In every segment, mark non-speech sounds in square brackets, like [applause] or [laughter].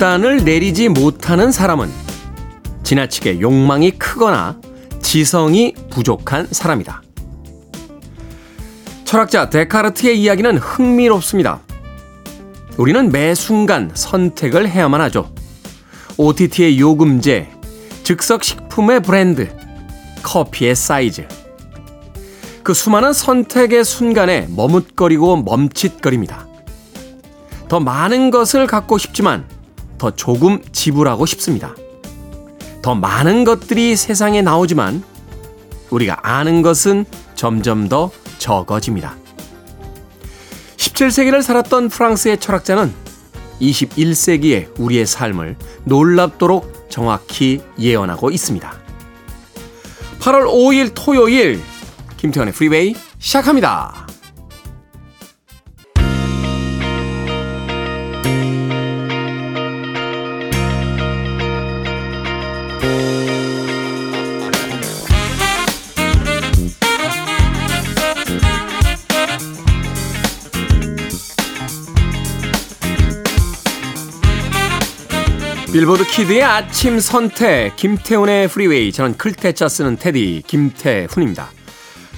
결단을 내리지 못하는 사람은 지나치게 욕망이 크거나 지성이 부족한 사람이다. 철학자 데카르트의 이야기는 흥미롭습니다. 우리는 매 순간 선택을 해야만 하죠. OTT의 요금제, 즉석 식품의 브랜드, 커피의 사이즈. 그 수많은 선택의 순간에 머뭇거리고 멈칫거립니다. 더 많은 것을 갖고 싶지만 더 조금 지불하고 싶습니다. 더 많은 것들이 세상에 나오지만 우리가 아는 것은 점점 더 적어집니다. 17세기를 살았던 프랑스의 철학자는 21세기의 우리의 삶을 놀랍도록 정확히 예언하고 있습니다. 8월 5일 토요일 김태현의 프리웨이 시작합니다. 빌보드 키드의 아침 선택 김태훈의 프리웨이 저는 클테짜 쓰는 디제이 김태훈입니다.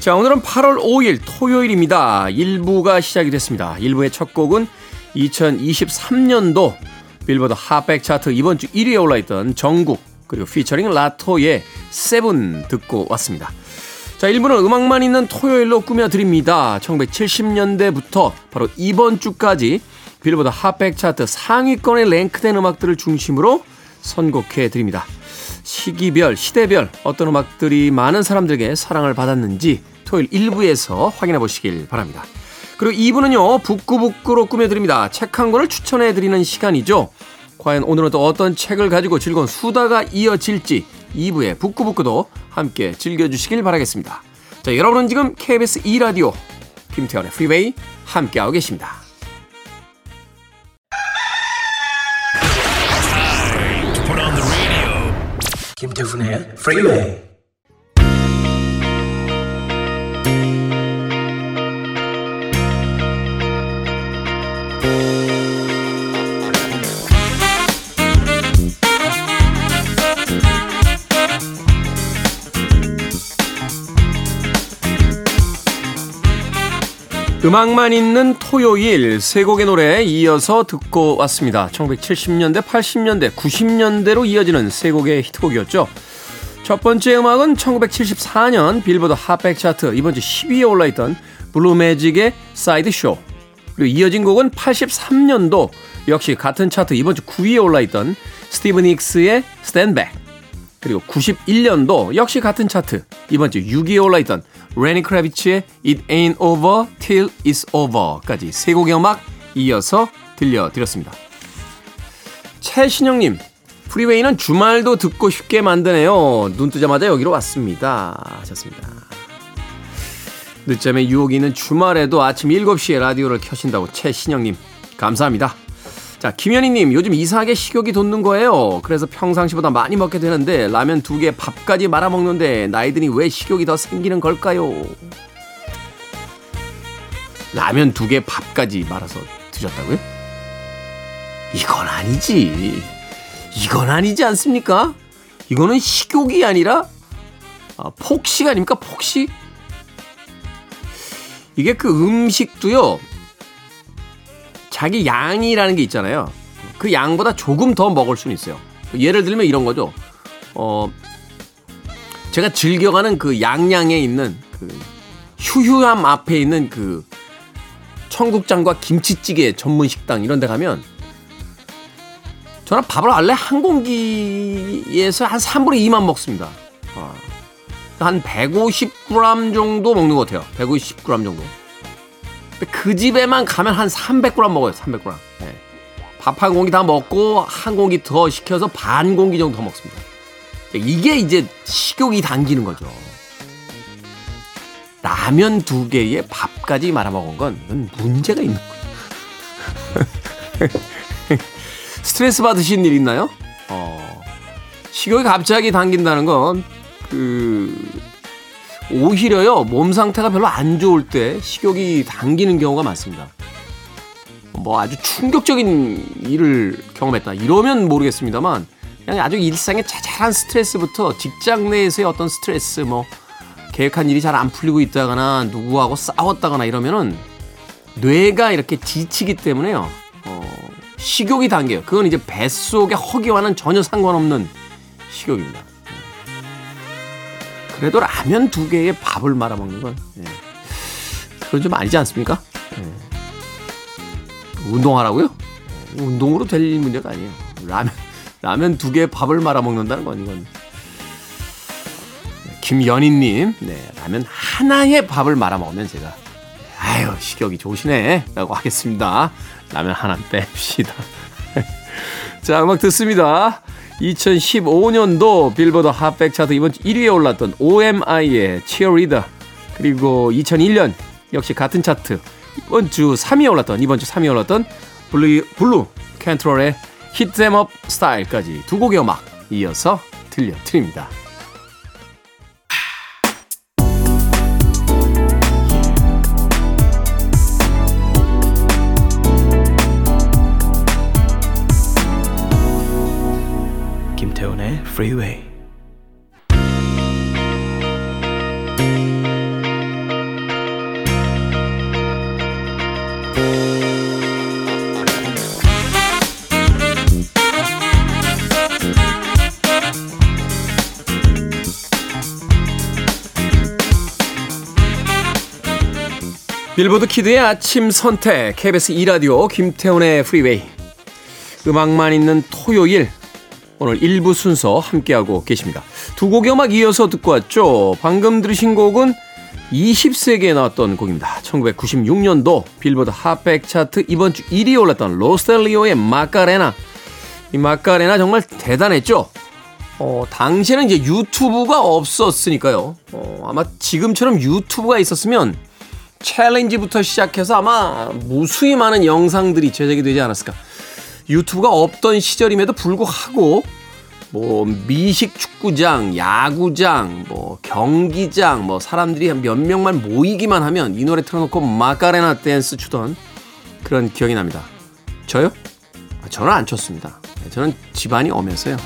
자 오늘은 8월 5일 토요일입니다. 1부가 시작이 됐습니다. 1부의 첫 곡은 2023년도 빌보드 핫백 차트 이번 주 1위에 올라있던 정국 그리고 피처링 라토의 Seven 듣고 왔습니다. 자 1부는 음악만 있는 토요일로 꾸며드립니다. 1970년대부터 바로 이번 주까지 빌보드 핫백 차트 상위권에 랭크된 음악들을 중심으로 선곡해 드립니다. 시기별, 시대별 어떤 음악들이 많은 사람들에게 사랑을 받았는지 토요일 1부에서 확인해 보시길 바랍니다. 그리고 2부는요, 북구북구로 꾸며드립니다. 책 한 권을 추천해 드리는 시간이죠. 과연 오늘은 또 어떤 책을 가지고 즐거운 수다가 이어질지 2부의 북구북구도 함께 즐겨주시길 바라겠습니다. 자, 여러분은 지금 KBS 2라디오 김태현의 프리웨이 함께하고 계십니다. 김태 음악만 있는 토요일 세 곡의 노래 이어서 듣고 왔습니다. 1970년대, 80년대, 90년대로 이어지는 세 곡의 히트곡이었죠. 첫 번째 음악은 1974년 빌보드 핫백 차트 이번 주 10위에 올라있던 블루매직의 Sideshow 그리고 이어진 곡은 83년도 역시 같은 차트 이번 주 9위에 올라있던 스티비 닉스의 Stand Back 그리고 91년도 역시 같은 차트 이번 주 6위에 올라있던 레니 크라비치의 It Ain't Over Till It's Over까지 세 곡의 음악 이어서 들려드렸습니다. 최신영님, 프리웨이는 주말도 듣고 싶게 만드네요. 눈 뜨자마자 여기로 왔습니다. 하셨습니다. 늦잠에 유혹이 있는 주말에도 아침 7시에 라디오를 켜신다고 최신영님, 감사합니다. 자, 김현희님, 요즘 이상하게 식욕이 돋는 거예요. 그래서 평상시보다 많이 먹게 되는데, 라면 두 개 밥까지 말아 먹는데, 나이 드니 왜 식욕이 더 생기는 걸까요? 라면 두 개 밥까지 말아서 드셨다고요? 이건 아니지. 이건 아니지 않습니까? 이거는 식욕이 아니라, 아, 폭식 아닙니까? 폭식? 이게 그 음식도요, 자기 양이라는 게 있잖아요. 그 양보다 조금 더 먹을 수는 있어요. 예를 들면 이런 거죠. 어, 제가 즐겨가는 그 양양에 있는 그 휴휴함 앞에 있는 그 청국장과 김치찌개 전문 식당 이런 데 가면 저는 밥을 원래 한 공기에서 한 3분의 2만 먹습니다. 어, 한 150g 정도 먹는 것 같아요. 150g 정도. 그 집에만 가면 한 300g 먹어요. 300g. 네. 밥한 공기 다 먹고 한 공기 더 시켜서 반 공기 정도 더 먹습니다. 이게 이제 식욕이 당기는 거죠. 라면 두 개에 밥까지 말아 먹은 건 문제가 있는 거예요. [laughs] 스트레스 받으신 일 있나요? 어, 식욕이 갑자기 당긴다는 건, 그, 오히려요, 몸 상태가 별로 안 좋을 때 식욕이 당기는 경우가 많습니다. 뭐 아주 충격적인 일을 경험했다. 이러면 모르겠습니다만 그냥 아주 일상의 자잘한 스트레스부터 직장 내에서의 어떤 스트레스 뭐 계획한 일이 잘 안 풀리고 있다거나 누구하고 싸웠다거나 이러면은 뇌가 이렇게 지치기 때문에요. 어, 식욕이 당겨요. 그건 이제 뱃속의 허기와는 전혀 상관없는 식욕입니다. 그래도 라면 두 개에 밥을 말아 먹는 건 예. 그건 좀 아니지 않습니까? 예. 운동하라고요? 예. 운동으로 될 문제가 아니에요. 라면 라면 두 개에 밥을 말아 먹는다는 건 이건 김연희님, 네, 라면 하나에 밥을 말아 먹으면 제가 아유 식욕이 좋으시네 라고 하겠습니다. 라면 하나 뺍시다. [laughs] 자 음악 듣습니다. 2015년도 빌보드 핫백 차트 이번 주 1위에 올랐던 OMI의 Cheerleader 그리고 2001년 역시 같은 차트 이번 주 3위에 올랐던 이번 주 3위에 올랐던 블루, 블루 캔트렐의 Hit 'Em Up Style까지 두 곡의 음악 이어서 들려드립니다. Freeway. 빌보드 키드의 아침 선택 KBS 2라디오 김태훈의 프리웨이 음악만 있는 토요일 오늘 1부 순서 함께하고 계십니다. 두 곡의 음악 이어서 듣고 왔죠. 방금 들으신 곡은 20세기에 나왔던 곡입니다. 1996년도 빌보드 핫백 차트 이번 주 1위에 올랐던 로스 델 리오의 마카레나. 이 마카레나 정말 대단했죠. 어, 당시에는 이제 유튜브가 없었으니까요. 어, 아마 지금처럼 유튜브가 있었으면 챌린지부터 시작해서 아마 무수히 많은 영상들이 제작이 되지 않았을까. 유튜브가 없던 시절임에도 불구하고 뭐 미식 축구장, 야구장, 뭐 경기장, 뭐 사람들이 한 몇 명만 모이기만 하면 이 노래 틀어놓고 마카레나 댄스 추던 그런 기억이 납니다. 저요? 아, 저는 안 췄습니다. 네, 저는 집안이 엄해서요.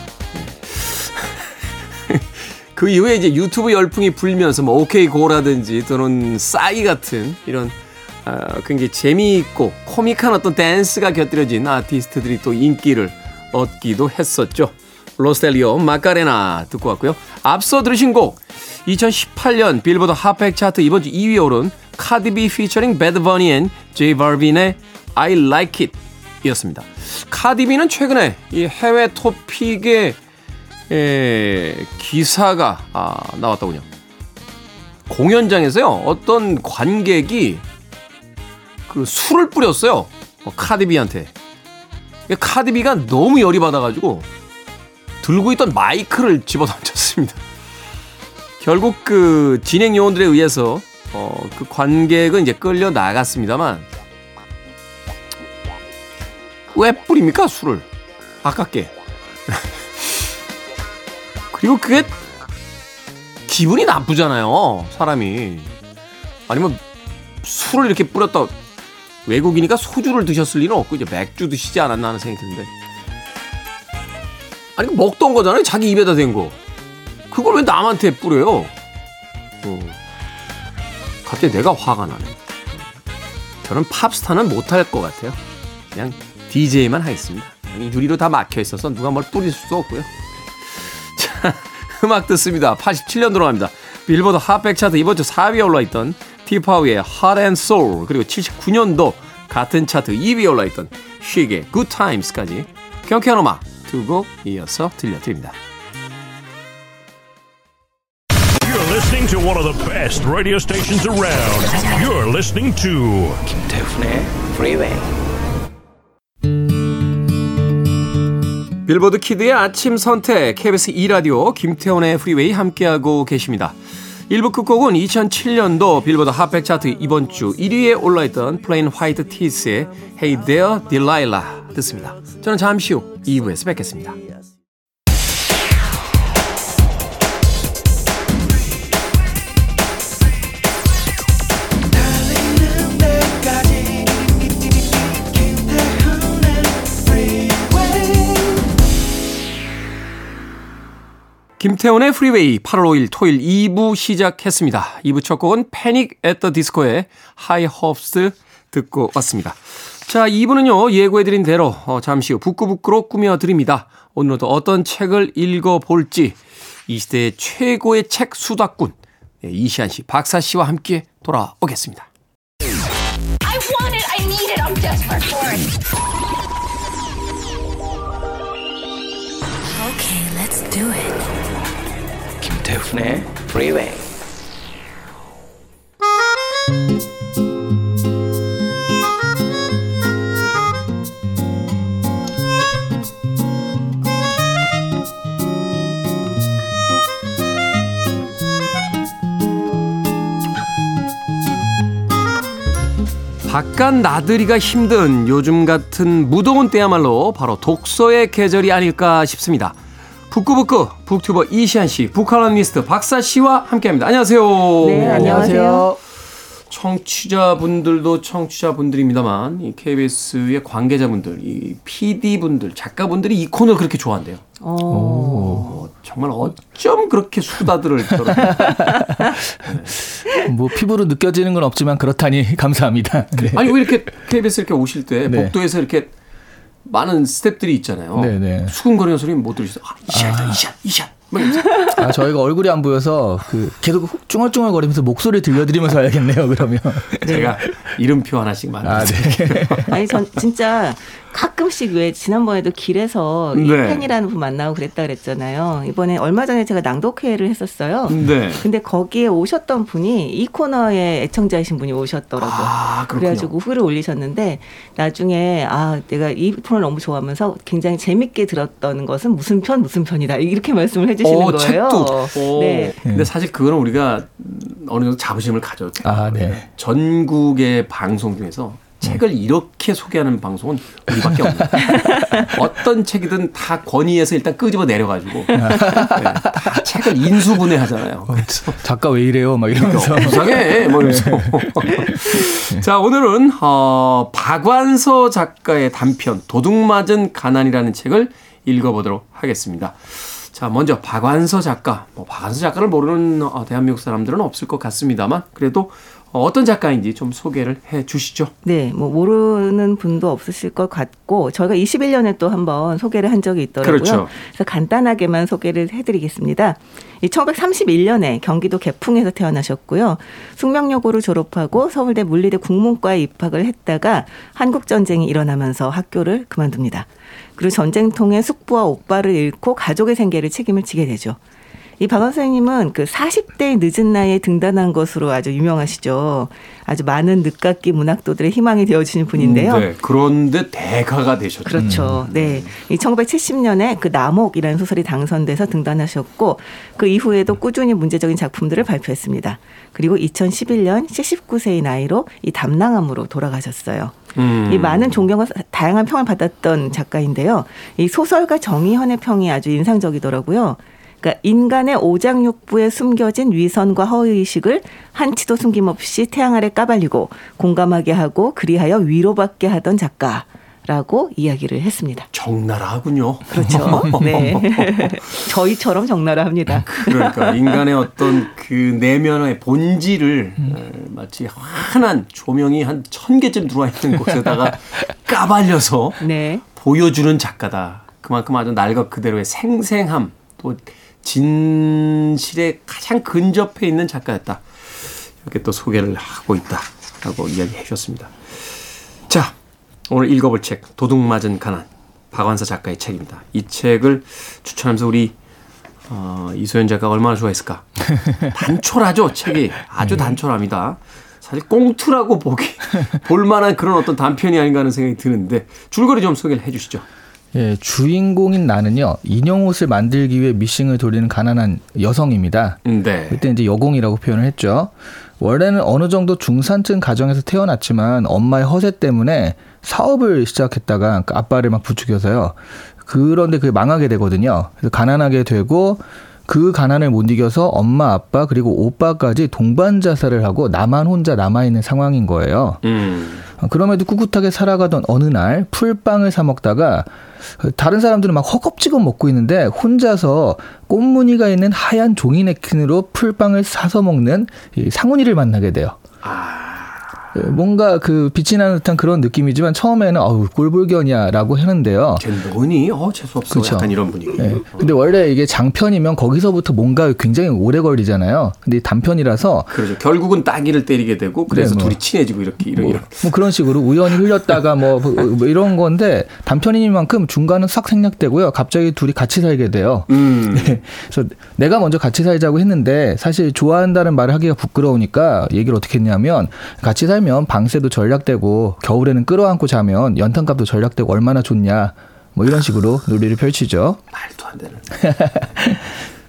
네. [laughs] 그 이후에 이제 유튜브 열풍이 불면서 뭐 오케이 고라든지 또는 싸이 같은 이런 어, 굉장히 재미있고 코믹한 어떤 댄스가 곁들여진 아티스트들이 또 인기를 얻기도 했었죠. 로스 델 리오 마카레나 듣고 왔고요. 앞서 들으신 곡 2018년 빌보드 핫백 차트 이번 주 2위에 오른 카디비 피처링 배드 버니 and 제이 발빈의 I Like It 이었습니다. 카디비는 최근에 이 해외 토픽에 에, 기사가 아, 나왔더군요. 공연장에서요 어떤 관객이 그 술을 뿌렸어요. 어, 카디비한테. 카디비가 너무 열이 받아가지고 들고 있던 마이크를 집어 던졌습니다. [laughs] 결국 그 진행 요원들에 의해서 어, 그 관객은 이제 끌려 나갔습니다만 왜 뿌립니까 술을 아깝게 [laughs] 그리고 그게 기분이 나쁘잖아요 사람이 아니면 술을 이렇게 뿌렸다 외국이니까 소주를 드셨을 리는 없고 이제 맥주 드시지 않았나 하는 생각이 드는데. 아니 먹던 거잖아요. 자기 입에다 댄 거. 그걸 왜 남한테 뿌려요? 어. 갑자기 내가 화가 나네. 저는 팝스타는 못할 것 같아요. 그냥 DJ만 하겠습니다. 유리로 다 막혀 있어서 누가 뭘 뿌릴 수도 없고요. [laughs] 자 음악 듣습니다 87년도로 갑니다 빌보드 핫백 차트 이번 주 4위에 올라있던 티파우의 Heart and Soul 그리고 79년도 같은 차트 2위에 올라있던 쉬의 Good Times까지 경쾌한 음악 두곡 이어서 들려드립니다. You're listening to one of the best radio stations around. You're listening to 김태훈의 Freeway. 빌보드 키드의 아침 선택 KBS 2라디오 김태훈의 프리웨이 함께하고 계십니다. 1부 끝곡은 2007년도 빌보드 핫백 차트 이번 주 1위에 올라있던 플레인 화이트 티즈의 Hey There Delilah 듣습니다. 저는 잠시 후 2부에서 뵙겠습니다. 김태훈의 프리웨이 8월 5일 토요일 2부 시작했습니다. 2부 첫 곡은 패닉 앳 더 디스코의 High Hopes 듣고 왔습니다. 자, 2부는요, 예고해드린 대로 어, 잠시 후 북끄북끄로 꾸며드립니다. 오늘은 또 어떤 책을 읽어볼지 이 시대의 최고의 책 수다꾼 네, 이시한 씨, 박사 씨와 함께 돌아오겠습니다. Okay, let's do it. 김태훈의 Freeway. 바깥 나들이가 힘든 요즘 같은 무더운 때야말로 바로 독서의 계절이 아닐까 싶습니다. 북구북구 북튜버 이시안 씨, 북칼럼니스트 박사 씨와 함께합니다. 안녕하세요. 네, 안녕하세요. 청취자분들도 청취자분들입니다만 이 KBS의 관계자분들, 이 PD분들, 작가분들이 이 코너를 그렇게 좋아한대요. 어, 정말 어쩜 그렇게 수다들을 떨어 [laughs] 뭐 피부로 느껴지는 건 없지만 그렇다니 감사합니다. 네. 아니 왜 이렇게 KBS 이렇게 오실 때 네. 복도에서 이렇게 많은 스탭들이 있잖아요. 네, 네. 수근거리는 소리 못 들으시죠? 아, 이샷, 이샷, 이샷. 막 이러면서. [laughs] 아, 저희가 얼굴이 안 보여서 그 계속 쭝얼쭝얼 거리면서 목소리 들려드리면서 해야겠네요. 그러면. 제가 이름표 하나씩 아, 만들었어요. 네. [laughs] 아니 전 진짜 가끔씩 왜 지난번에도 길에서 이 네. 팬이라는 분 만나고 그랬다 그랬잖아요. 이번에 얼마 전에 제가 낭독회를 했었어요. 네. 근데 거기에 오셨던 분이 이 코너의 애청자이신 분이 오셨더라고요. 아. 그래가지고 후를 올리셨는데 나중에 아 내가 이 프로를 너무 좋아하면서 굉장히 재밌게 들었던 것은 무슨 편 무슨 편이다 이렇게 말씀을 해주시는 오, 거예요. 책도. 오. 네. 근데 사실 그거는 우리가 어느 정도 자부심을 가져도 돼요. 아, 네. 전국의 방송 중에서 책을 이렇게 소개하는 방송은 우리밖에 없는. [laughs] 어떤 책이든 다 권위에서 일단 끄집어 내려가지고 네, 다 책을 인수분해하잖아요. 그래서 작가 왜 이래요? 막 이러면서. 그러니까 이상해. 뭐 이러면서. [laughs] 자, 오늘은, 어, 박완서 작가의 단편, 도둑맞은 가난이라는 책을 읽어보도록 하겠습니다. 자, 먼저 박완서 작가. 뭐, 박완서 작가를 모르는 어, 대한민국 사람들은 없을 것 같습니다만, 그래도 어, 어떤 작가인지 좀 소개를 해 주시죠. 네, 뭐 모르는 분도 없으실 것 같고 저희가 21년에 또 한번 소개를 한 적이 있더라고요. 그렇죠. 그래서 간단하게만 소개를 해드리겠습니다. 이 1931년에 경기도 개풍에서 태어나셨고요. 숙명여고를 졸업하고 서울대 물리대 국문과에 입학을 했다가 한국 전쟁이 일어나면서 학교를 그만둡니다. 그리고 전쟁통에 숙부와 오빠를 잃고 가족의 생계를 책임을 지게 되죠. 이 박원 선생님은 그 40대의 늦은 나이에 등단한 것으로 아주 유명하시죠. 아주 많은 늦깎이 문학도들의 희망이 되어주신 분인데요. 네, 그런데 대가가 되셨죠. 그렇죠. 네. 이 1970년에 그 남옥이라는 소설이 당선돼서 등단하셨고 그 이후에도 꾸준히 문제적인 작품들을 발표했습니다. 그리고 2011년 79세의 나이로 이 담낭암으로 돌아가셨어요. 음. 이 많은 존경과 다양한 평을 받았던 작가인데요. 이 소설가 정의현의 평이 아주 인상적이더라고요. 그러니까 인간의 오장육부에 숨겨진 위선과 허의식을 한치도 숨김없이 태양 아래 까발리고 공감하게 하고 그리하여 위로받게 하던 작가 라고 이야기를 했습니다. 적나라하군요. 그렇죠. [laughs] 네. 저희처럼 적나라합니다. 그러니까 인간의 어떤 그 내면의 본질을 어, 마치 환한 조명이 한 천 개쯤 들어와 있는 곳에다가 [laughs] 까발려서 네. 보여주는 작가다. 그만큼 아주 날것 그대로의 생생함 또 진실에 가장 근접해 있는 작가였다. 이렇게 또 소개를 하고 있다 라고 이야기해 주셨습니다. 자, 오늘 읽어볼 책 도둑맞은 가난 박완서 작가의 책입니다. 이 책을 추천하면서 우리 어, 이소연 작가가 얼마나 좋아했을까? [laughs] 단촐하죠, 책이. 아주 단촐합니다. 사실 꽁투라고 보기, [laughs] 볼만한 그런 어떤 단편이 아닌가 하는 생각이 드는데, 줄거리 좀 소개를 해 주시죠. 예, 주인공인 나는요, 인형 옷을 만들기 위해 미싱을 돌리는 가난한 여성입니다. 네. 그때 이제 여공이라고 표현을 했죠. 원래는 어느 정도 중산층 가정에서 태어났지만 엄마의 허세 때문에 사업을 시작했다가 그 아빠를 막 부추겨서요. 그런데 그게 망하게 되거든요. 그래서 가난하게 되고 그 가난을 못 이겨서 엄마, 아빠 그리고 오빠까지 동반 자살을 하고 나만 혼자 남아 있는 상황인 거예요. 음. 어, 그럼에도 꿋꿋하게 살아가던 어느 날 풀빵을 사 먹다가 다른 사람들은 막 허겁지겁 먹고 있는데 혼자서 꽃무늬가 있는 하얀 종이 냅킨으로 풀빵을 사서 먹는 이 상훈이를 만나게 돼요. 뭔가 그 빛이 나는 듯한 그런 느낌이지만 처음에는 어우 꼴불견이야라고 했는데요. 걔 뭐니? 어 재수 없어. 그쵸. 약간 이런 분위기. 예. 근데 원래 이게 장편이면 거기서부터 뭔가 굉장히 오래 걸리잖아요. 근데 이 단편이라서 그렇죠. 결국은 따기를 때리게 되고 그래서 네, 뭐. 둘이 친해지고 이렇게 이런 이런. 뭐 그런 식으로 우연히 흘렸다가 뭐, 뭐 이런 건데 단편이니만큼 중간은 싹 생략되고요. 갑자기 둘이 같이 살게 돼요. 음. 네. 그래서 내가 먼저 같이 살자고 했는데 사실 좋아한다는 말을 하기가 부끄러우니까 얘기를 어떻게 했냐면 같이 살면 방세도 전략되고 겨울에는 끌어안고 자면 연탄값도 전략되고 얼마나 좋냐 뭐 이런 식으로 논리를 펼치죠. 말도 안 되는. [laughs]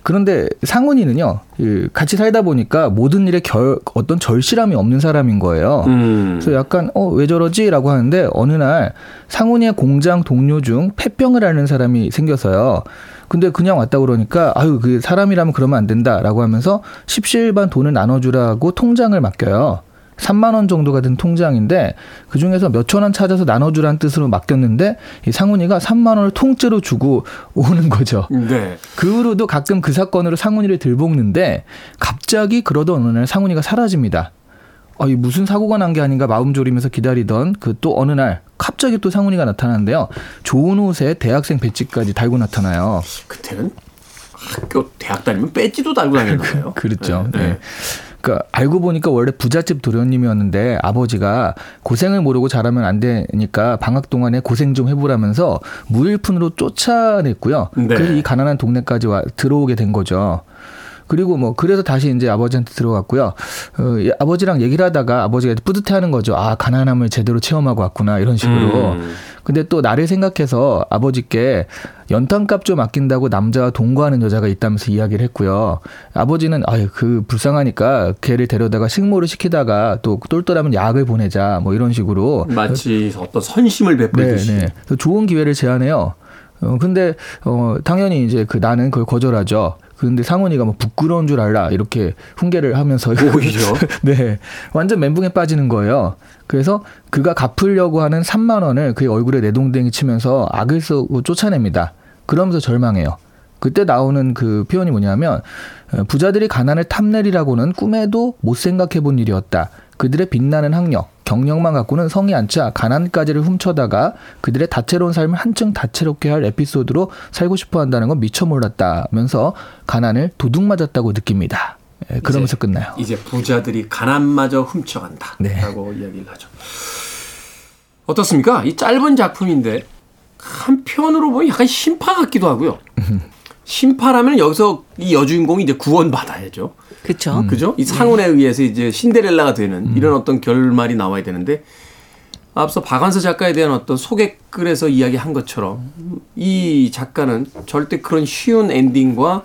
그런데 상훈이는요, 이 같이 살다 보니까 모든 일에 결, 어떤 절실함이 없는 사람인 거예요. 음. 그래서 약간 어 왜 저러지 라고 하는데 어느 날 상훈이의 공장 동료 중 폐병을 앓는 사람이 생겨서요. 근데 그냥 왔다 그러니까 아유 그 사람이라면 그러면 안 된다 라고 하면서 십시일반 돈을 나눠주라고 통장을 맡겨요. 3만 원 정도가 든 통장인데 그 중에서 몇천 원 찾아서 나눠주라는 뜻으로 맡겼는데 이 상훈이가 3만 원을 통째로 주고 [laughs] 오는 거죠. 네. 그 후로도 가끔 그 사건으로 상훈이를 들볶는데 갑자기 그러던 어느 날 상훈이가 사라집니다. 아, 이 무슨 사고가 난 게 아닌가 마음 졸이면서 기다리던 그 또 어느 날 갑자기 또 상훈이가 나타나는데요. 좋은 옷에 대학생 배지까지 달고 나타나요. 그때는 학교 대학 다니면 배지도 달고 다녔나요? [laughs] 그렇죠. 네. 네. 그러니까 알고 보니까 원래 부잣집 도련님이었는데 아버지가 고생을 모르고 자라면 안 되니까 방학 동안에 고생 좀 해보라면서 무일푼으로 쫓아냈고요. 네. 그래서 이 가난한 동네까지 와 들어오게 된 거죠. 그리고 뭐 그래서 다시 이제 아버지한테 들어갔고요. 어, 이 아버지랑 얘기를 하다가 아버지가 뿌듯해하는 거죠. 아 가난함을 제대로 체험하고 왔구나 이런 식으로. 음. 근데 또 나를 생각해서 아버지께 연탄값 좀 아낀다고 남자와 동거하는 여자가 있다면서 이야기를 했고요. 아버지는 아유 그 불쌍하니까 걔를 데려다가 식모를 시키다가 또 똘똘하면 약을 보내자 뭐 이런 식으로 마치 어떤 선심을 베풀듯이. 네, 네. 좋은 기회를 제안해요. 어, 근데, 어, 당연히 이제 그 나는 그걸 거절하죠. 근데 상훈이가 뭐 부끄러운 줄 알라 이렇게 훈계를 하면서 오히려? [laughs] 네 완전 멘붕에 빠지는 거예요. 그래서 그가 갚으려고 하는 3만 원을 그의 얼굴에 내동댕이 치면서 악을 쓰고 쫓아냅니다. 그러면서 절망해요. 그때 나오는 그 표현이 뭐냐면 어, 부자들이 가난을 탐내리라고는 꿈에도 못 생각해 본 일이었다. 그들의 빛나는 학력, 경력만 갖고는 성이 않자 가난까지를 훔쳐다가 그들의 다채로운 삶을 한층 다채롭게 할 에피소드로 살고 싶어 한다는 건 미처 몰랐다면서 가난을 도둑 맞았다고 느낍니다. 예, 그러면서 이제- 끝나요. 이제 부자들이 가난마저 훔쳐간다. 네. 라고 이야기를 하죠. 어떻습니까? 이 짧은 작품인데 한편으로 보면 약간 심파 같기도 하고요. 심파라면 여기서 이 여주인공이 이제 구원받아야죠. 그렇죠. 그죠? 이 상훈에 의해서 이제 신데렐라가 되는 이런 어떤 결말이 나와야 되는데 앞서 박완서 작가에 대한 어떤 소개글에서 이야기한 것처럼 이 작가는 절대 그런 쉬운 엔딩과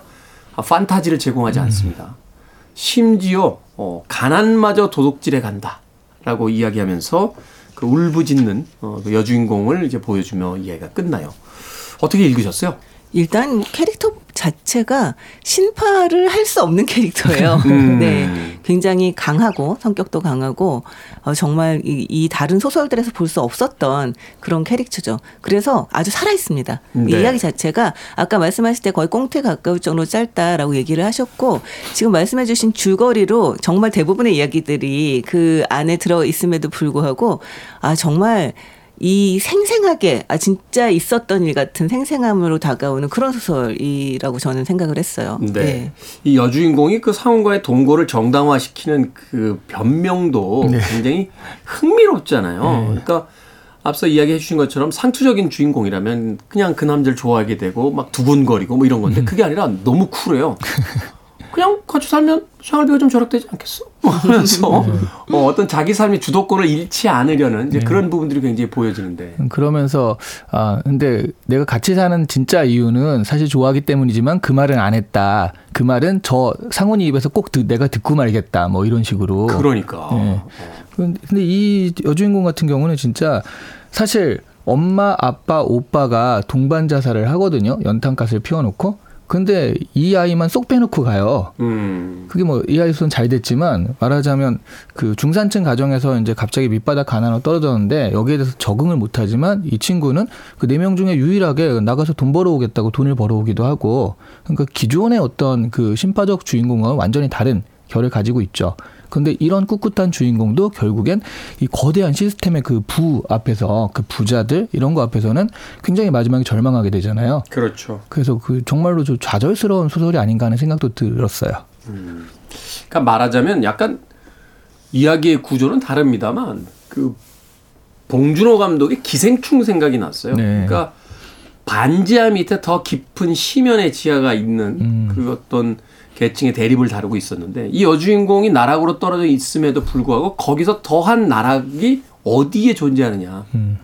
판타지를 제공하지 않습니다. 심지어 어, 가난마저 도둑질해 간다라고 이야기하면서 그 울부짖는 어, 그 여주인공을 이제 보여주며 이야기가 끝나요. 어떻게 읽으셨어요? 일단 뭐 캐릭터 자체가 신파를 할 수 없는 캐릭터예요. [laughs] 음. 네, 굉장히 강하고 성격도 강하고 어, 정말 이, 이 다른 소설들에서 볼 수 없었던 그런 캐릭터죠. 그래서 아주 살아 있습니다. 이 네. 이야기 자체가 아까 말씀하실 때 거의 꽁트에 가까울 정도로 짧다라고 얘기를 하셨고 지금 말씀해주신 줄거리로 정말 대부분의 이야기들이 그 안에 들어 있음에도 불구하고 아 정말 이 생생하게 아 진짜 있었던 일 같은 생생함으로 다가오는 그런 소설이라고 저는 생각을 했어요. 네. 이 여주인공이 그 상훈과의 동거를 정당화시키는 그 변명도 굉장히 흥미롭잖아요. 그러니까 앞서 이야기해 주신 것처럼 상투적인 주인공이라면 그냥 그 남자를 좋아하게 되고 막 두근거리고 뭐 이런 건데 그게 아니라 너무 쿨해요. [laughs] 그냥 같이 살면 생활비가 좀 절약되지 않겠어? 하면서 어, 어떤 자기 삶의 주도권을 잃지 않으려는 이제 그런 부분들이 굉장히 보여지는데 그러면서 아 근데 내가 같이 사는 진짜 이유는 사실 좋아하기 때문이지만 그 말은 안 했다. 그 말은 저 상훈이 입에서 꼭 듣- 내가 듣고 말겠다. 뭐 이런 식으로. 그러니까 네. 근데 근데 이 여주인공 같은 경우는 진짜 사실 엄마, 아빠, 오빠가 동반 자살을 하거든요. 연탄가스를 피워놓고. 근데 이 아이만 쏙 빼놓고 가요. 음. 그게 뭐 이 아이 손 잘 됐지만 말하자면 그 중산층 가정에서 이제 갑자기 밑바닥 가난으로 떨어졌는데 여기에 대해서 적응을 못하지만 이 친구는 그 네 명 중에 유일하게 나가서 돈 벌어오겠다고 돈을 벌어오기도 하고 그러니까 기존의 어떤 그 신파적 주인공과는 완전히 다른 결을 가지고 있죠. 근데 이런 꿋꿋한 주인공도 결국엔 이 거대한 시스템의 그 부 앞에서 그 부자들 이런 거 앞에서는 굉장히 마지막에 절망하게 되잖아요. 그렇죠. 그래서 그 정말로 좀 좌절스러운 소설이 아닌가 하는 생각도 들었어요. 그러니까 말하자면 약간 이야기의 구조는 다릅니다만 그 봉준호 감독의 기생충 생각이 났어요. 네. 그러니까 반지하 밑에 더 깊은 심연의 지하가 있는 음. 그 어떤 계층의 대립을 다루고 있었는데 이 여주인공이 나락으로 떨어져 있음에도 불구하고 거기서 더한 나락이 어디에 존재하느냐. 음.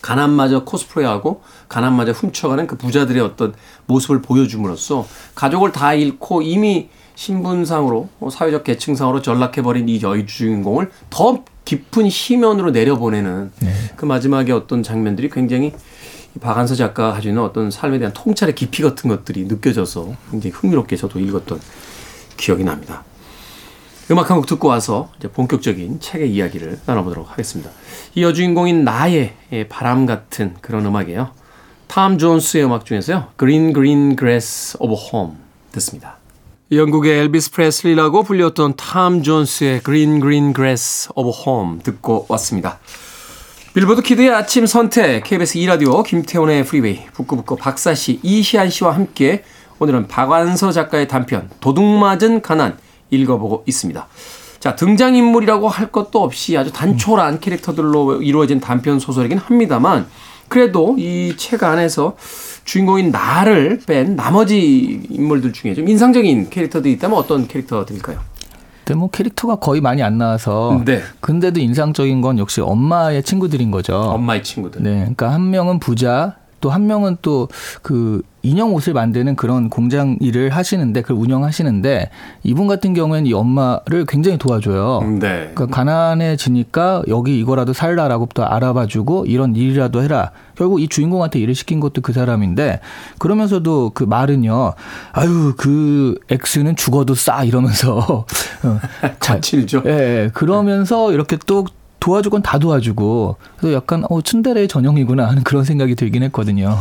가난마저 코스프레하고 가난마저 훔쳐가는 그 부자들의 어떤 모습을 보여줌으로써 가족을 다 잃고 이미 신분상으로 뭐 사회적 계층상으로 전락해버린 이 여주 주인공을 더 깊은 심연으로 내려보내는 그 마지막에 어떤 장면들이 굉장히 이 박한서 작가가 가지고 있는 어떤 삶에 대한 통찰의 깊이 같은 것들이 느껴져서 굉장히 흥미롭게 저도 읽었던 기억이 납니다. 음악 한 곡 듣고 와서 이제 본격적인 책의 이야기를 나눠보도록 하겠습니다. 이 여주인공인 나의 예, 바람 같은 그런 음악이에요. 톰 존스의 음악 중에서요. Green Green Grass of Home 듣습니다. 영국의 엘비스 프레슬리라고 불렸던 톰 존스의 Green Green Grass of Home 듣고 왔습니다. 빌보드 키드의 아침 선택 KBS 2라디오 김태훈의 프리웨이 북끄북끄 박사씨 이시한 씨와 함께 오늘은 박완서 작가의 단편 도둑맞은 가난 읽어보고 있습니다. 자 등장인물이라고 할 것도 없이 아주 단촐한 캐릭터들로 이루어진 단편 소설이긴 합니다만 그래도 이 책 안에서 주인공인 나를 뺀 나머지 인물들 중에 좀 인상적인 캐릭터들이 있다면 어떤 캐릭터들일까요? 근데 뭐 캐릭터가 거의 많이 안 나와서 네. 근데도 인상적인 건 역시 엄마의 친구들인 거죠. 엄마의 친구들. 네, 그러니까 한 명은 부자, 또 한 명은 또 그 인형 옷을 만드는 그런 공장 일을 하시는데 그걸 운영하시는데 이분 같은 경우에는 이 엄마를 굉장히 도와줘요. 네. 그러니까 가난해지니까 여기 이거라도 살라라고 또 알아봐주고 이런 일이라도 해라. 결국 이 주인공한테 일을 시킨 것도 그 사람인데 그러면서도 그 말은요. 아유 그 X는 죽어도 싸 이러면서 [laughs] 어, 자- [laughs] 거칠죠. 예, 예. 그러면서 이렇게 또 도와주건 다 도와주고 그래서 약간 어 츤데레 전형이구나 하는 그런 생각이 들긴 했거든요.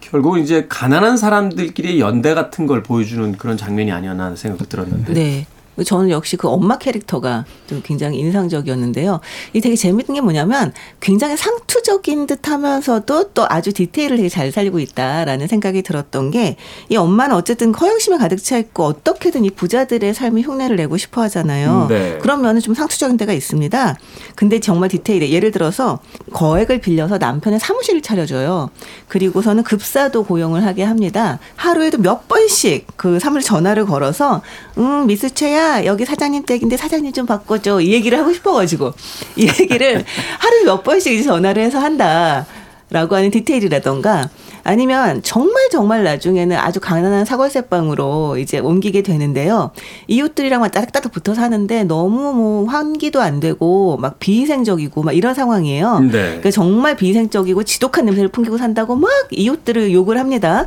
결국 이제 가난한 사람들끼리의 연대 같은 걸 보여주는 그런 장면이 아니었나 하는 생각도 들었는데. 네. 저는 역시 그 엄마 캐릭터가 좀 굉장히 인상적이었는데요. 이 되게 재밌는 게 뭐냐면 굉장히 상투적인 듯 하면서도 또 아주 디테일을 되게 잘 살리고 있다라는 생각이 들었던 게 이 엄마는 어쨌든 허영심에 가득 차 있고 어떻게든 이 부자들의 삶의 흉내를 내고 싶어 하잖아요. 네. 그러면은 좀 상투적인 데가 있습니다. 근데 정말 디테일해. 예를 들어서 거액을 빌려서 남편의 사무실을 차려줘요. 그리고서는 급사도 고용을 하게 합니다. 하루에도 몇 번씩 그 사무실 전화를 걸어서 음 미스 채야 여기 사장님 댁인데 사장님 좀 바꿔줘 이 얘기를 하고 싶어가지고 이 얘기를 하루에 몇 번씩 전화를 해서 한다. 라고 하는 디테일이라던가 아니면 정말 정말 나중에는 아주 가난한 사골세방으로 이제 옮기게 되는데요. 이웃들이랑 막 따닥따닥 붙어 사는데 너무 뭐 환기도 안 되고 막 비위생적이고 막 이런 상황이에요. 네. 그러니까 정말 비위생적이고 지독한 냄새를 풍기고 산다고 막 이웃들을 욕을 합니다.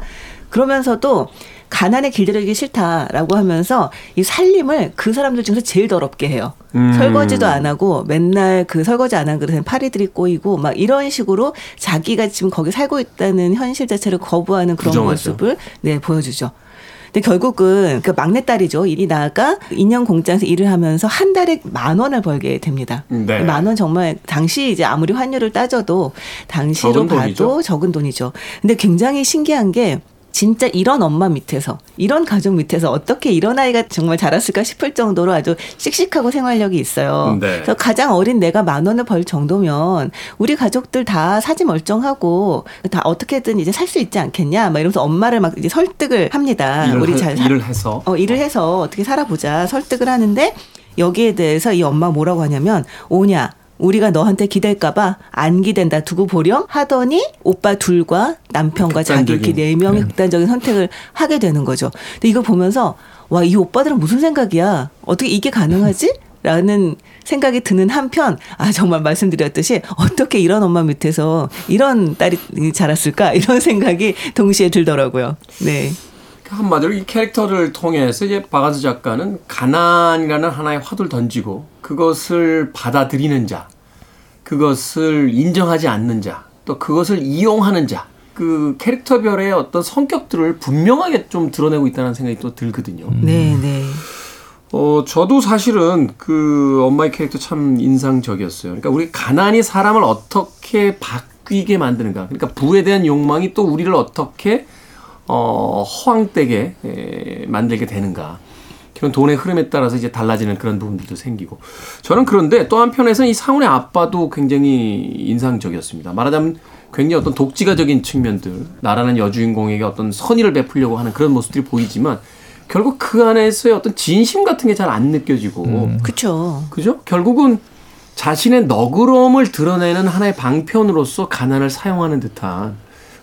그러면서도 가난에 길들여지기 싫다라고 하면서 이 살림을 그 사람들 중에서 제일 더럽게 해요. 음. 설거지도 안 하고 맨날 그 설거지 안 한 그릇에 파리들이 꼬이고 막 이런 식으로 자기가 지금 거기 살고 있다는 현실 자체를 거부하는 그런 부정하죠. 모습을 네 보여주죠. 근데 결국은 그 막내딸이죠. 이 나가 인형 공장에서 일을 하면서 한 달에 만 원을 벌게 됩니다. 네. 만원 정말 당시 이제 아무리 환율을 따져도 당시로 적은 봐도 돈이죠. 적은 돈이죠. 근데 굉장히 신기한 게 진짜 이런 엄마 밑에서 이런 가족 밑에서 어떻게 이런 아이가 정말 자랐을까 싶을 정도로 아주 씩씩하고 생활력이 있어요. 네. 그래서 가장 어린 내가 만 원을 벌 정도면 우리 가족들 다 사지 멀쩡하고 다 어떻게든 이제 살 수 있지 않겠냐 막 이러면서 엄마를 막 이제 설득을 합니다. 일을, 우리 하- 잘 사- 일을 해서 어, 일을 해서 어떻게 살아보자 설득을 하는데 여기에 대해서 이 엄마 뭐라고 하냐면 오냐 우리가 너한테 기댈까봐 안 기댄다 두고 보렴 하더니 오빠 둘과 남편과 자기 이렇게. 네 명이 극단적인 선택을 하게 되는 거죠. 근데 이걸 보면서 와 이 오빠들은 무슨 생각이야? 어떻게 이게 가능하지? 라는 생각이 드는 한편 아 정말 말씀드렸듯이 어떻게 이런 엄마 밑에서 이런 딸이 자랐을까 이런 생각이 동시에 들더라고요. 네. 한마디로 이 캐릭터를 통해서 이제 바가스 작가는 가난이라는 하나의 화두를 던지고 그것을 받아들이는 자, 그것을 인정하지 않는 자, 또 그것을 이용하는 자, 그 캐릭터별의 어떤 성격들을 분명하게 좀 드러내고 있다는 생각이 또 들거든요. 네, 네. 어, 저도 사실은 그 엄마의 캐릭터 참 인상적이었어요. 그러니까 우리 가난이 사람을 어떻게 바뀌게 만드는가. 그러니까 부에 대한 욕망이 또 우리를 어떻게 어, 허황되게 에, 만들게 되는가. 그런 돈의 흐름에 따라서 이제 달라지는 그런 부분들도 생기고. 저는 그런데 또 한편에서는 이 상훈의 아빠도 굉장히 인상적이었습니다. 말하자면 굉장히 어떤 독지가적인 측면들, 나라는 여주인공에게 어떤 선의를 베풀려고 하는 그런 모습들이 보이지만 결국 그 안에서의 어떤 진심 같은 게 잘 안 느껴지고. 그렇죠. 그죠? 결국은 자신의 너그러움을 드러내는 하나의 방편으로서 가난을 사용하는 듯한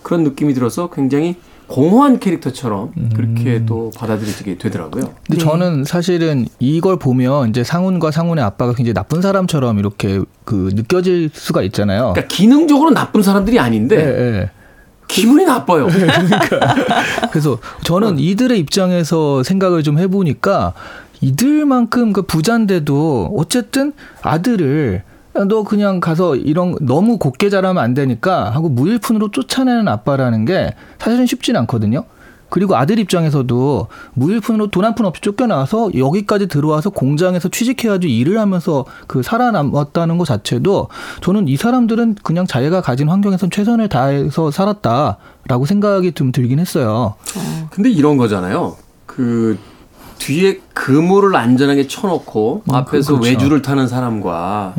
그런 느낌이 들어서 굉장히 공허한 캐릭터처럼 그렇게 또 받아들여지게 되더라고요. 근데 네. 저는 사실은 이걸 보면 이제 상훈과 상훈의 아빠가 굉장히 나쁜 사람처럼 이렇게 그 느껴질 수가 있잖아요. 그러니까 기능적으로 나쁜 사람들이 아닌데 예, 예. 기분이 나빠요. [laughs] 그래서 저는 이들의 입장에서 생각을 좀 해보니까 이들만큼 그 부자인데도 어쨌든 아들을 너 그냥 가서 이런 너무 곱게 자라면 안 되니까 하고 무일푼으로 쫓아내는 아빠라는 게 사실은 쉽진 않거든요. 그리고 아들 입장에서도 무일푼으로 돈 한 푼 없이 쫓겨나와서 여기까지 들어와서 공장에서 취직해가지고 일을 하면서 그 살아남았다는 것 자체도 저는 이 사람들은 그냥 자기가 가진 환경에서 최선을 다해서 살았다라고 생각이 좀 들긴 했어요. 근데 이런 거잖아요. 그 뒤에 그물을 안전하게 쳐놓고 앞에서 그렇죠. 외주를 타는 사람과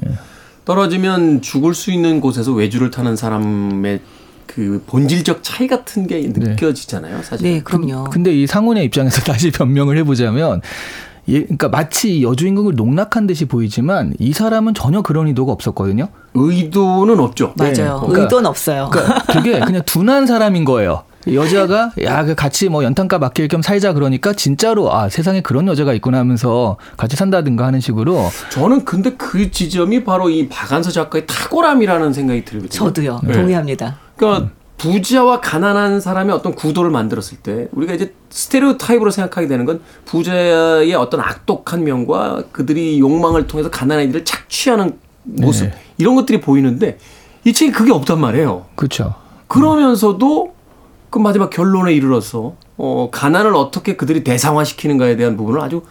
떨어지면 죽을 수 있는 곳에서 외주를 타는 사람의 그 본질적 차이 같은 게 느껴지잖아요. 사실. 네, 그럼요. 근데 이 상훈의 입장에서 [laughs] 다시 변명을 해보자면, 예, 그러니까 마치 이 여주인공을 농락한 듯이 보이지만 이 사람은 전혀 그런 의도가 없었거든요. 의도는 없죠. 맞아요. 그러니까- 의도는 없어요. 그러니까 되게 그냥 둔한 사람인 거예요. 여자가 야 그 같이 뭐 연탄값 아낄 겸 살자 그러니까 진짜로 아 세상에 그런 여자가 있구나 하면서 같이 산다든가 하는 식으로 저는 근데 그 지점이 바로 이 박한서 작가의 탁월함이라는 생각이 들거든요. 저도요. 네. 동의합니다. 그러니까 부자와 가난한 사람의 어떤 구도를 만들었을 때 우리가 이제 스테레오 타입으로 생각하게 되는 건 부자의 어떤 악독한 면과 그들이 욕망을 통해서 가난한 이들을 착취하는 모습 네. 이런 것들이 보이는데 이 책이 그게 없단 말이에요. 그렇죠. 그러면서도 그 마지막 결론에 이르러서 어 가난을 어떻게 그들이 대상화시키는가에 대한 부분을 아주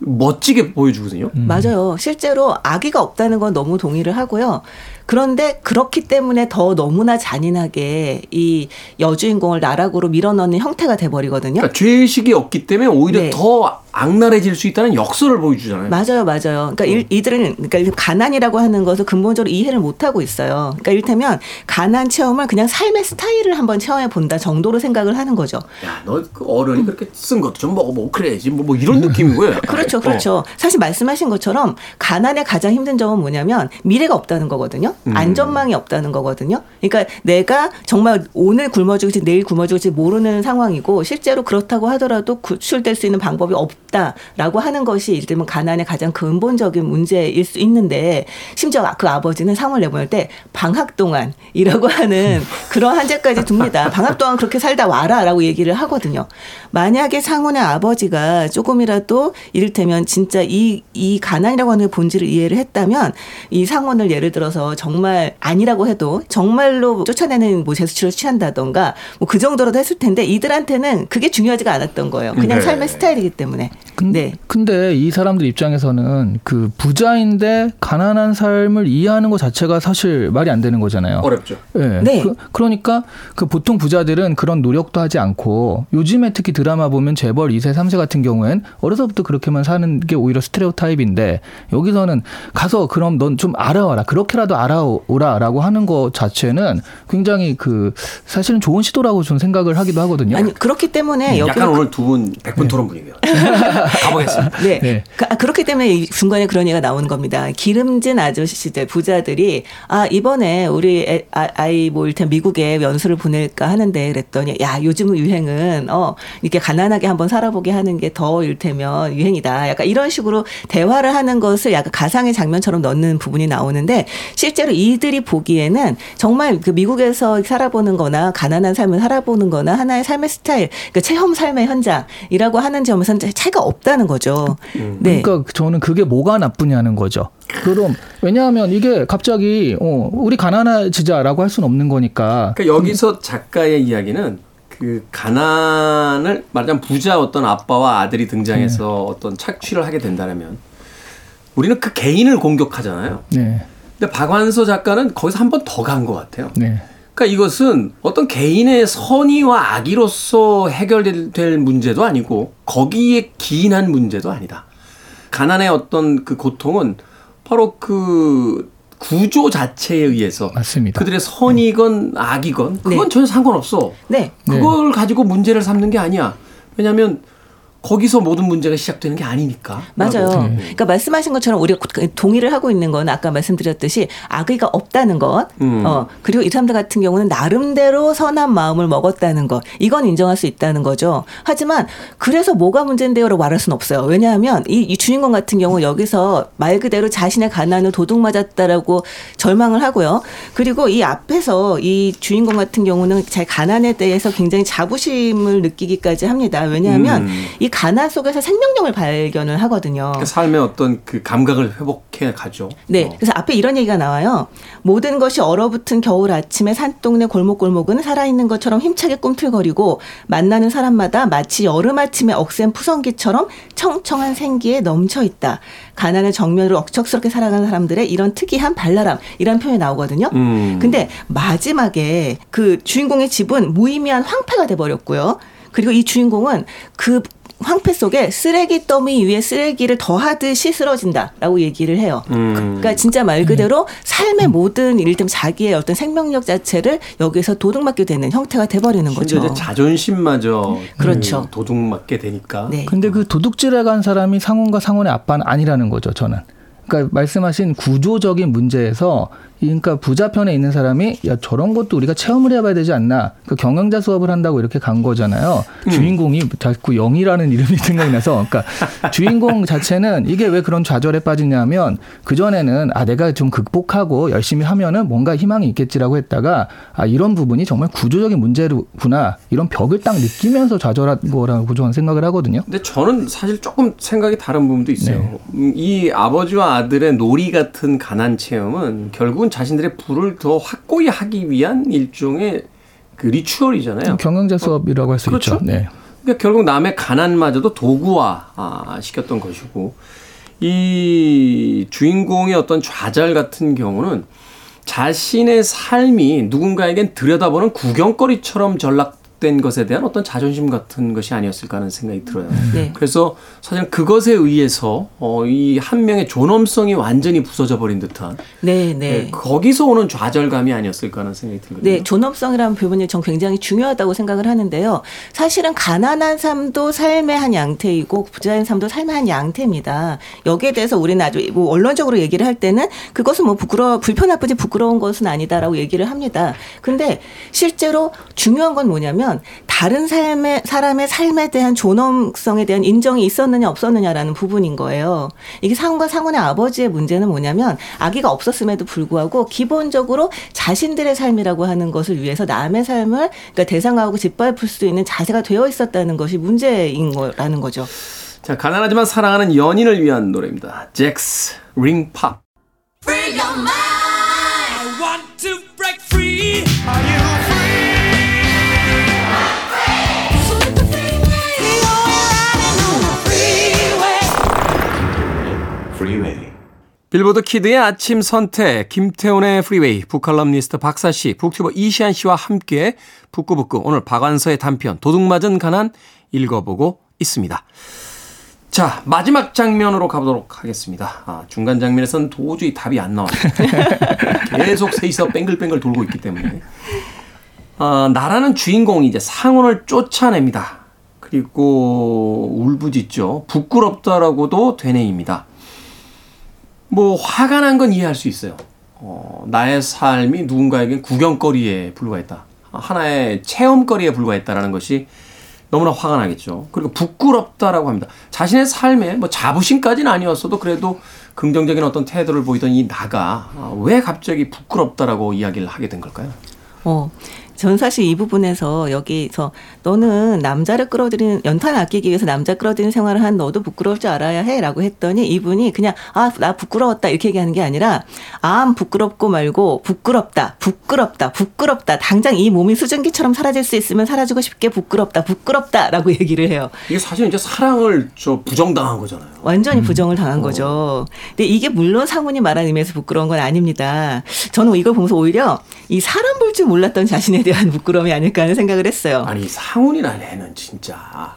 멋지게 보여주거든요. 맞아요. 실제로 아기가 없다는 건 너무 동의를 하고요. 그런데 그렇기 때문에 더 너무나 잔인하게 이 여주인공을 나락으로 밀어넣는 형태가 돼버리거든요. 그러니까 죄의식이 없기 때문에 오히려 네. 더 악랄해질 수 있다는 역설을 보여주잖아요. 맞아요, 맞아요. 그러니까 일, 이들은 그러니까 가난이라고 하는 것을 근본적으로 이해를 못 하고 있어요. 그러니까 이를테면 가난 체험을 그냥 삶의 스타일을 한번 체험해 본다 정도로 생각을 하는 거죠. 야, 너 그 어른이 그렇게 쓴 것도 좀 먹어보고 그래야지. 뭐, 뭐 이런 느낌인 거예요. 약간. 그렇죠, 어. 그렇죠. 사실 말씀하신 것처럼 가난의 가장 힘든 점은 뭐냐면 미래가 없다는 거거든요. 음. 안전망이 없다는 거거든요. 그러니까 내가 정말 오늘 굶어 죽을지 내일 굶어 죽을지 모르는 상황이고 실제로 그렇다고 하더라도 구출될 수 있는 방법이 없 다라고 하는 것이 이를테면 가난의 가장 근본적인 문제일 수 있는데 심지어 그 아버지는 상을 내보낼 때 방학 동안이라고 [laughs] 하는 그런 한제까지 둡니다. 방학 동안 그렇게 살다 와라라고 얘기를 하거든요. 만약에 상훈의 아버지가 조금이라도 이를테면 진짜 이, 이 가난이라고 하는 본질을 이해를 했다면 이 상훈을 예를 들어서 정말 아니라고 해도 정말로 쫓아내는 뭐 제스처를 취한다던가 뭐 그 정도라도 했을 텐데 이들한테는 그게 중요하지가 않았던 거예요. 그냥 네. 삶의 스타일이기 때문에. 근, 네. 근데 이 사람들 입장에서는 그 부자인데 가난한 삶을 이해하는 것 자체가 사실 말이 안 되는 거잖아요. 어렵죠. 예. 네. 그, 러니까그 보통 부자들은 그런 노력도 하지 않고 요즘에 특히 드라마 보면 재벌 2세, 3세 같은 경우엔 어려서부터 그렇게만 사는 게 오히려 스테레오 타입인데 여기서는 가서 그럼 넌 좀 알아와라. 그렇게라도 알아오라 라고 하는 것 자체는 굉장히 그 사실은 좋은 시도라고 저는 생각을 하기도 하거든요. 아니 그렇기 때문에 여기 약간 오늘 두분 백분 토론 분위기예요. [laughs] [laughs] 가보겠습니다. 네. 네. 그, 아, 그렇기 때문에 이 중간에 그런 얘기가 나오는 겁니다. 기름진 아저씨들, 부자들이, 아, 이번에 우리 애, 아, 이뭐 일단 미국에 연수를 보낼까 하는데 그랬더니, 야, 요즘 유행은, 어, 이렇게 가난하게 한번 살아보게 하는 게 더 일테면 유행이다. 약간 이런 식으로 대화를 하는 것을 약간 가상의 장면처럼 넣는 부분이 나오는데, 실제로 이들이 보기에는 정말 그 미국에서 살아보는 거나 가난한 삶을 살아보는 거나 하나의 삶의 스타일, 그 체험 삶의 현장이라고 하는 점에서는 차이가 없다는 거죠. 네. 그러니까 저는 그게 뭐가 나쁘냐는 거죠. 그럼 왜냐하면 이게 갑자기 어, 우리 가난해지자라고 할 수는 없는 거니까. 그러니까 여기서 작가의 이야기는 그 가난을 말하자면 부자 어떤 아빠와 아들이 등장해서 어떤 착취를 하게 된다면 우리는 그 개인을 공격하잖아요. 네, 근데 박완서 작가는 거기서 한 번 더 간 것 같아요. 네, 그러니까 이것은 어떤 개인의 선의와 악의로서 해결될 문제도 아니고 거기에 기인한 문제도 아니다. 가난의 어떤 그 고통은 바로 그 구조 자체에 의해서 맞습니다. 그들의 선이건 악이건 그건 네. 전혀 상관없어. 네. 그걸 가지고 문제를 삼는 게 아니야. 왜냐하면 거기서 모든 문제가 시작되는 게 아니니까. 맞아요. 라고. 그러니까 말씀하신 것처럼 우리가 동의를 하고 있는 건 아까 말씀드렸듯이 악의가 없다는 것, 음. 어 그리고 이 사람들 같은 경우는 나름대로 선한 마음을 먹었다는 것, 이건 인정할 수 있다는 거죠. 하지만 그래서 뭐가 문제인데요라고 말할 수는 없어요. 왜냐하면 이, 이 주인공 같은 경우 여기서 말 그대로 자신의 가난을 도둑 맞았다라고 절망을 하고요. 그리고 이 앞에서 이 주인공 같은 경우는 제 가난에 대해서 굉장히 자부심을 느끼기까지 합니다. 왜냐하면 음. 이 가난 속에서 생명력을 발견을 하거든요. 그 삶의 어떤 그 감각을 회복해 가죠. 네. 어. 그래서 앞에 이런 얘기가 나와요. 모든 것이 얼어붙은 겨울 아침에 산동네 골목골목은 살아있는 것처럼 힘차게 꿈틀거리고 만나는 사람마다 마치 여름 아침에 억센 푸성기처럼 청청한 생기에 넘쳐 있다. 가난의 정면으로 억척스럽게 살아가는 사람들의 이런 특이한 발랄함 이런 표현이 나오거든요. 음. 근데 마지막에 그 주인공의 집은 무의미한 황폐가 돼 버렸고요. 그리고 이 주인공은 그 황폐 속에 쓰레기 더미 위에 쓰레기를 더하듯이 쓰러진다라고 얘기를 해요. 음. 그러니까 진짜 말 그대로 삶의 모든 이를테면 자기의 어떤 생명력 자체를 여기서 도둑맞게 되는 형태가 돼버리는 거죠. 이제 자존심마저 그렇죠. 그 도둑맞게 되니까. 네. 근데 그 도둑질해 간 사람이 상훈과 상훈의 아빠는 아니라는 거죠, 저는. 그러니까 말씀하신 구조적인 문제에서 그러니까 부자 편에 있는 사람이 야 저런 것도 우리가 체험을 해봐야 되지 않나 그 경영자 수업을 한다고 이렇게 간 거잖아요 주인공이 자꾸 영이라는 이름이 [laughs] 생각이 나서 그러니까 주인공 자체는 이게 왜 그런 좌절에 빠지냐면 그 전에는 아 내가 좀 극복하고 열심히 하면은 뭔가 희망이 있겠지라고 했다가 아 이런 부분이 정말 구조적인 문제구나 이런 벽을 딱 느끼면서 좌절한 거라고 저는 생각을 하거든요. 근데 저는 사실 조금 생각이 다른 부분도 있어요. 네. 음, 이 아버지와 아들의 놀이 같은 가난 체험은 결국은 자신들의 부를 더 확고히 하기 위한 일종의 그 리추얼이잖아요. 경영자 수업이라고 할수 그렇죠. 있죠. 네. 그러니까 결국 남의 가난마저도 도구화 아, 시켰던 것이고 이 주인공의 어떤 좌절 같은 경우는 자신의 삶이 누군가에겐 들여다보는 구경거리처럼 전락 된 것에 대한 어떤 자존심 같은 것이 아니었을까 하는 생각이 들어요. 네. 그래서 사실 그것에 의해서 어, 이 한 명의 존엄성이 완전히 부서져 버린 듯한 네, 네, 네. 거기서 오는 좌절감이 아니었을까 하는 생각이 들거든요. 네, 존엄성이라는 부분이 전 굉장히 중요하다고 생각을 하는데요. 사실은 가난한 삶도 삶의 한 양태이고 부자인 삶도 삶의 한 양태입니다. 여기에 대해서 우리는 아주 뭐 언론적으로 얘기를 할 때는 그것은 뭐 부끄러워 불편하쁘지 부끄러운 것은 아니다라고 얘기를 합니다. 근데 실제로 중요한 건 뭐냐면 다른 삶의 사람의 삶에 대한 존엄성에 대한 인정이 있었느냐 없었느냐라는 부분인 거예요. 이게 상훈과 상훈의 아버지의 문제는 뭐냐면 아기가 없었음에도 불구하고 기본적으로 자신들의 삶이라고 하는 것을 위해서 남의 삶을 그러니까 대상하고 짓밟을 수 있는 자세가 되어 있었다는 것이 문제인 거라는 거죠. 자, 가난하지만 사랑하는 연인을 위한 노래입니다. 잭스 링팝. 빌보드 키드의 아침 선택 김태훈의 프리웨이 북칼럼니스트 박사 씨 북튜버 이시한 씨와 함께 북끄북끄 오늘 박완서의 단편 도둑맞은 가난 읽어보고 있습니다. 자 마지막 장면으로 가보도록 하겠습니다. 아, 중간 장면에선 도저히 답이 안 나와요. [laughs] 계속 셋이서 뱅글뱅글 돌고 있기 때문에 아, 나라는 주인공이 이제 상훈을 쫓아냅니다. 그리고 울부짖죠. 부끄럽다라고도 되뇌입니다. 뭐 화가 난 건 이해할 수 있어요. 어, 나의 삶이 누군가에겐 구경거리에 불과했다. 하나의 체험거리에 불과했다라는 것이 너무나 화가 나겠죠. 그리고 부끄럽다라고 합니다. 자신의 삶에 뭐 자부심까지는 아니었어도 그래도 긍정적인 어떤 태도를 보이던 이 나가 아, 왜 갑자기 부끄럽다라고 이야기를 하게 된 걸까요? 어, 전 사실 이 부분에서 여기서 너는 남자를 끌어들이는 연탄 아끼기 위해서 남자 끌어들이는 생활을 한 너도 부끄러울 줄 알아야 해라고 했더니 이분이 그냥 아 나 부끄러웠다 이렇게 얘기하는 게 아니라 암 부끄럽고 말고 부끄럽다 부끄럽다 부끄럽다 당장 이 몸이 수증기처럼 사라질 수 있으면 사라지고 싶게 부끄럽다 부끄럽다라고 얘기를 해요. 이게 사실 이제 사랑을 저 부정당한 거잖아요. 완전히 부정을 당한 거죠. 근데 이게 물론 상훈이 말한 의미에서 부끄러운 건 아닙니다. 저는 이걸 보면서 오히려 이 사람 볼 줄 몰랐던 자신에 대한 [laughs] 부끄러움이 아닐까 하는 생각을 했어요. 아니 상 훈이라는 애는 진짜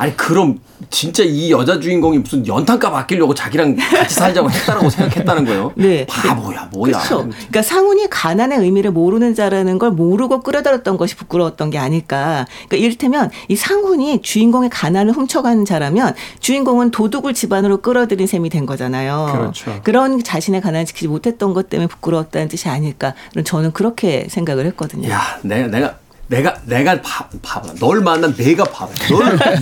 아니 그럼 진짜 이 여자 주인공이 무슨 연탄값 아끼려고 자기랑 같이 살자고 했다라고 [laughs] 생각했다는 거예요? 네. 바보야 뭐야. 그렇죠. 그러니까 상훈이 가난의 의미를 모르는 자라는 걸 모르고 끌어들였던 것이 부끄러웠던 게 아닐까. 그러니까 이를테면 이 상훈이 주인공의 가난을 훔쳐가는 자라면 주인공은 도둑을 집안으로 끌어들인 셈이 된 거잖아요. 그렇죠. 그런 자신의 가난을 지키지 못했던 것 때문에 부끄러웠다는 뜻이 아닐까. 저는 그렇게 생각을 했거든요. 야 내가 내가 내가 내가 바, 바보야. 널 만난 내가 바보야.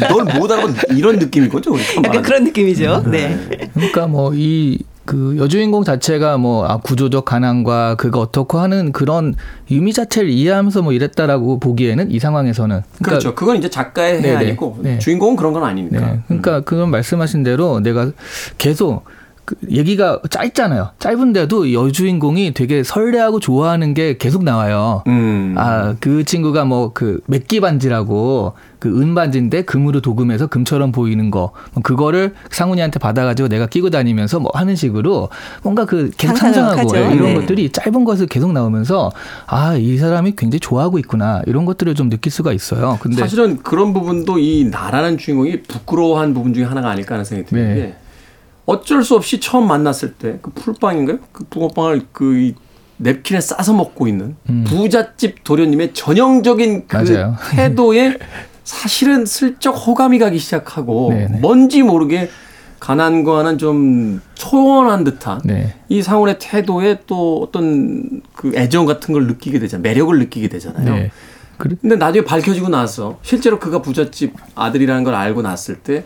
널널못 알아본 이런 느낌인 거죠. 약간 말하는. 그런 느낌이죠. 네. 그러니까 뭐이 그 여주인공 자체가 뭐 아, 구조적 가난과 그가 어떻고 하는 그런 의미 자체를 이해하면서 뭐 이랬다라고 보기에는 이 상황에서는 그러니까 그렇죠. 그건 이제 작가의 네네. 해안이고 네. 주인공은 그런 건 아니니까. 네. 그러니까 그건 말씀하신 대로 내가 계속 그 얘기가 짧잖아요. 짧은데도 여주인공이 되게 설레하고 좋아하는 게 계속 나와요. 음. 아, 그 친구가 뭐 그 맥기 반지라고 그 은 반지인데 금으로 도금해서 금처럼 보이는 거. 뭐 그거를 상훈이한테 받아가지고 내가 끼고 다니면서 뭐 하는 식으로 뭔가 그 계속 상상하고. 예, 이런 네. 것들이 짧은 것을 계속 나오면서 아, 이 사람이 굉장히 좋아하고 있구나. 이런 것들을 좀 느낄 수가 있어요. 근데 사실은 그런 부분도 이 나라는 주인공이 부끄러워한 부분 중에 하나가 아닐까 하는 생각이 드는 네. 게 어쩔 수 없이 처음 만났을 때 그 풀빵인가요? 그 붕어빵을 그이 냅킨에 싸서 먹고 있는 부잣집 도련님의 전형적인 그 음. 맞아요. 태도에 [laughs] 사실은 슬쩍 호감이 가기 시작하고 네네. 뭔지 모르게 가난과는 좀 초원한 듯한 네. 이 상훈의 태도에 또 어떤 그 애정 같은 걸 느끼게 되잖아요. 매력을 느끼게 되잖아요. 네. 그래- 근데 나중에 밝혀지고 나서 실제로 그가 부잣집 아들이라는 걸 알고 났을 때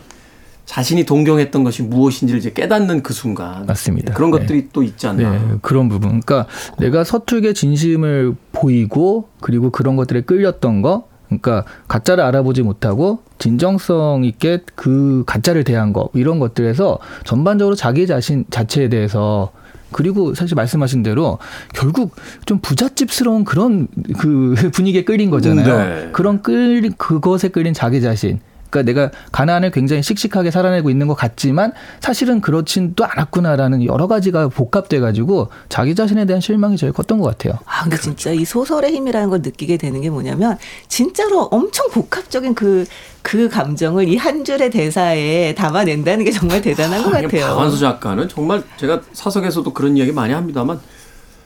자신이 동경했던 것이 무엇인지를 이제 깨닫는 그 순간 맞습니다. 그런 네. 것들이 또 있지 않나. 네, 그런 부분. 그러니까 내가 서툴게 진심을 보이고 그리고 그런 것들에 끌렸던 거. 그러니까 가짜를 알아보지 못하고 진정성 있게 그 가짜를 대한 거 이런 것들에서 전반적으로 자기 자신 자체에 대해서 그리고 사실 말씀하신 대로 결국 좀 부잣집스러운 그런 그 [laughs] 분위기에 끌린 거잖아요. 네. 그런 끌 그것에 끌린 자기 자신. 그러니까 내가 가난을 굉장히 씩씩하게 살아내고 있는 것 같지만 사실은 그렇진 또 않았구나라는 여러 가지가 복합돼 가지고 자기 자신에 대한 실망이 제일 컸던 것 같아요. 아, 근데 진짜 이 소설의 힘이라는 걸 느끼게 되는 게 뭐냐면 진짜로 엄청 복합적인 그, 그 감정을 이 한 줄의 대사에 담아낸다는 게 정말 대단한 것 아, 같아요. 박완수 작가는 정말 제가 사석에서도 그런 이야기 많이 합니다만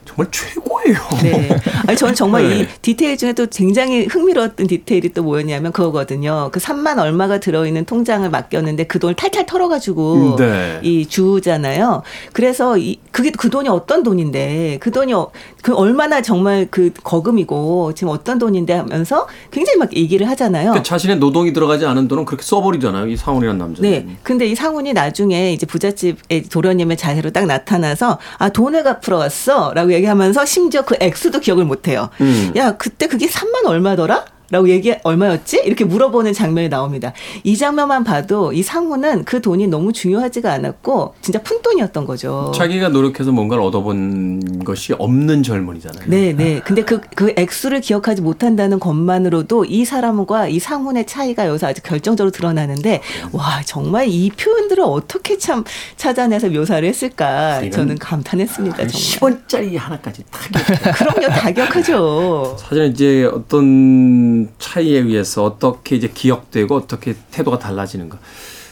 정말 최고예요. 네. 아니, 저는 정말 [laughs] 네. 이 디테일 중에 또 굉장히 흥미로웠던 디테일이 또 뭐였냐면 그거거든요. 그 3만 얼마가 들어있는 통장을 맡겼는데 그 돈을 탈탈 털어가지고 음, 네. 이 주잖아요. 그래서 이, 그게 그 돈이 어떤 돈인데 그 돈이 어- 그 얼마나 정말 그 거금이고 지금 어떤 돈인데 하면서 굉장히 막 얘기를 하잖아요. 그러니까 자신의 노동이 들어가지 않은 돈은 그렇게 써버리잖아요. 이 상훈이라는 남자는. 네. 근데 이 상훈이 나중에 이제 부잣집의 도련님의 자세로 딱 나타나서 아, 돈을 갚으러 왔어. 라고 얘기하면서 심지어 그 액수도 기억을 못 해요. 음. 야, 그때 그게 3만 얼마더라? 라고 얘기 얼마였지? 이렇게 물어보는 장면이 나옵니다. 이 장면만 봐도 이 상훈은 그 돈이 너무 중요하지가 않았고 진짜 푼돈이었던 거죠. 자기가 노력해서 뭔가를 얻어본 것이 없는 젊은이잖아요. 네, 네. 근데 그, 그 액수를 기억하지 못한다는 것만으로도 이 사람과 이 상훈의 차이가 여기서 아주 결정적으로 드러나는데, 와, 정말 이 표현들을 어떻게 참 찾아내서 묘사를 했을까. 저는 감탄했습니다, 한 정말. 10원짜리 하나까지 타격. [laughs] 그럼요, 다격하죠. 사실은 이제 어떤 차이에 의해서 어떻게 이제 기억되고 어떻게 태도가 달라지는가.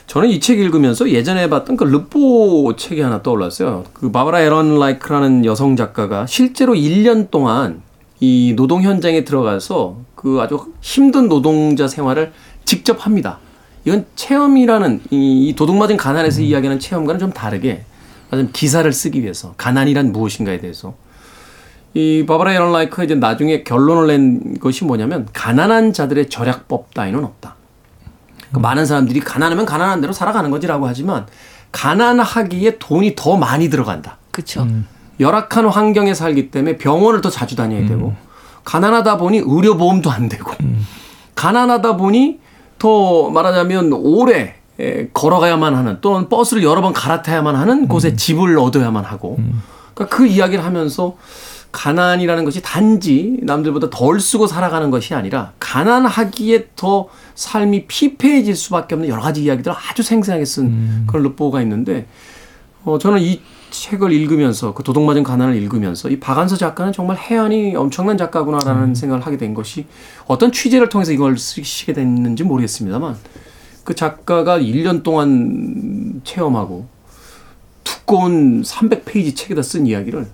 저는 이 책 읽으면서 예전에 봤던 그 르포 책이 하나 떠올랐어요. 그 바바라 에런 라이크라는 여성 작가가 실제로 1년 동안 이 노동 현장에 들어가서 그 아주 힘든 노동자 생활을 직접 합니다. 이건 체험이라는 이 도둑맞은 가난에서 이야기하는 체험과는 좀 다르게 좀 기사를 쓰기 위해서 가난이란 무엇인가에 대해서 이 바바라 에런 라이크가 이제 나중에 결론을 낸 것이 뭐냐면 가난한 자들의 절약법 따위는 없다. 그 많은 사람들이 가난하면 가난한 대로 살아가는 거지라고 하지만 가난하기에 돈이 더 많이 들어간다. 그렇죠. 열악한 환경에 살기 때문에 병원을 더 자주 다녀야 되고 가난하다 보니 의료 보험도 안 되고 가난하다 보니 더 말하자면 오래 에, 걸어가야만 하는 또는 버스를 여러 번 갈아타야만 하는 곳에 집을 얻어야만 하고 그러니까 그 이야기를 하면서 가난이라는 것이 단지 남들보다 덜 쓰고 살아가는 것이 아니라 가난하기에 더 삶이 피폐해질 수밖에 없는 여러 가지 이야기들을 아주 생생하게 쓴 그런 르포가 있는데 어, 저는 이 책을 읽으면서 그 도둑맞은 가난을 읽으면서 이 박안서 작가는 정말 해안이 엄청난 작가구나라는 생각을 하게 된 것이 어떤 취재를 통해서 이걸 쓰시게 됐는지 모르겠습니다만 그 작가가 1년 동안 체험하고 두꺼운 300페이지 책에다 쓴 이야기를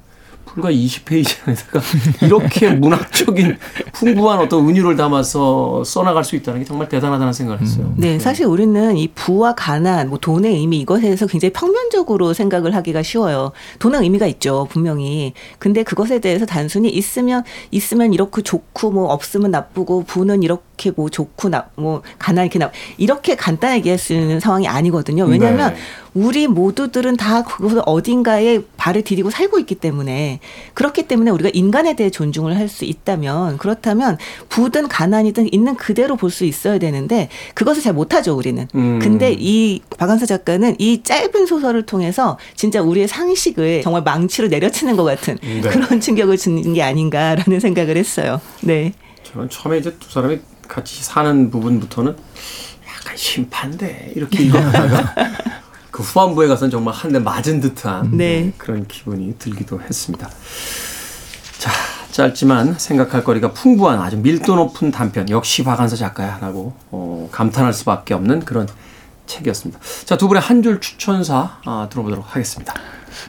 불과 20페이지 안에다가 이렇게 문학적인 풍부한 어떤 은유를 담아서 써나갈 수 있다는 게 정말 대단하다는 생각을 했어요. 네, 사실 우리는 이 부와 가난, 뭐 돈의 의미 이것에 대해서 굉장히 평면적으로 생각을 하기가 쉬워요. 돈은 의미가 있죠, 분명히. 근데 그것에 대해서 단순히 있으면 있으면 이렇게 좋고 뭐 없으면 나쁘고 부는 이렇 게 뭐 좋고 나 뭐 가난 이렇게 나 이렇게 간단하게 얘기할 수 있는 상황이 아니거든요. 왜냐하면 네. 우리 모두들은 다 그곳 어딘가에 발을 디디고 살고 있기 때문에 그렇기 때문에 우리가 인간에 대해 존중을 할 수 있다면 그렇다면 부든 가난이든 있는 그대로 볼 수 있어야 되는데 그것을 잘 못하죠 우리는. 음. 근데 이 박한서 작가는 이 짧은 소설을 통해서 진짜 우리의 상식을 정말 망치로 내려치는 것 같은 네. 그런 충격을 주는 게 아닌가라는 생각을 했어요. 네. 저는 처음에 이제 두 사람이 같이 사는 부분부터는 약간 심판데 이렇게 읽어가다가 [laughs] 그 후반부에 가서는 정말 한 대 맞은 듯한 네. 그런 기분이 들기도 했습니다. 자, 짧지만 생각할 거리가 풍부한 아주 밀도 높은 단편 역시 박한서 작가야라고 어, 감탄할 수밖에 없는 그런 책이었습니다. 자, 두 분의 한 줄 추천사 아, 들어보도록 하겠습니다.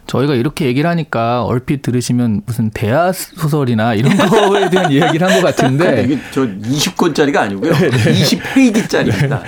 저희가 이렇게 얘기를 하니까 얼핏 들으시면 무슨 대하 소설이나 이런 [laughs] 거에 대한 이야기를 한 것 같은데 이게 저 20권짜리가 아니고요. 20페이지짜리입니다.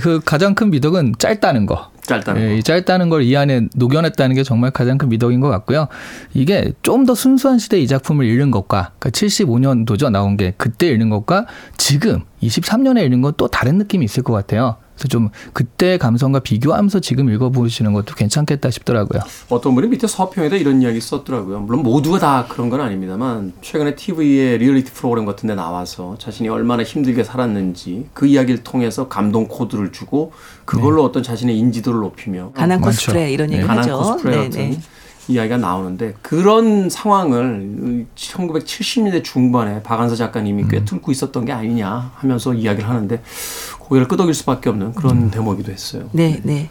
그 가장 큰 미덕은 짧다는 거. 짧다는 예, 거. 이 짧다는 걸 이 안에 녹여냈다는 게 정말 가장 큰 미덕인 것 같고요. 이게 좀 더 순수한 시대 이 작품을 읽는 것과 그러니까 75년도죠 나온 게 그때 읽는 것과 지금 23년에 읽는 건 또 다른 느낌이 있을 것 같아요. 그래서 좀 그때 감성과 비교하면서 지금 읽어보시는 것도 괜찮겠다 싶더라고요. 어떤 분이 밑에 서평에다 이런 이야기 썼더라고요. 물론 모두가 다 그런 건 아닙니다만 최근에 TV에 리얼리티 프로그램 같은 데 나와서 자신이 얼마나 힘들게 살았는지 그 이야기를 통해서 감동 코드를 주고 그걸로 어떤 자신의 인지도를 높이며 가난. 코스프레 이런 얘기 가난 하죠. 코스프레 네, 같은 네. 이야기가 나오는데 그런 상황을 1970년대 중반에 박안서 작가님이 음. 꿰뚫고 있었던 게 아니냐 하면서 이야기를 하는데 고개를 끄덕일 수밖에 없는 그런 음. 대목이기도 했어요. 네, 네.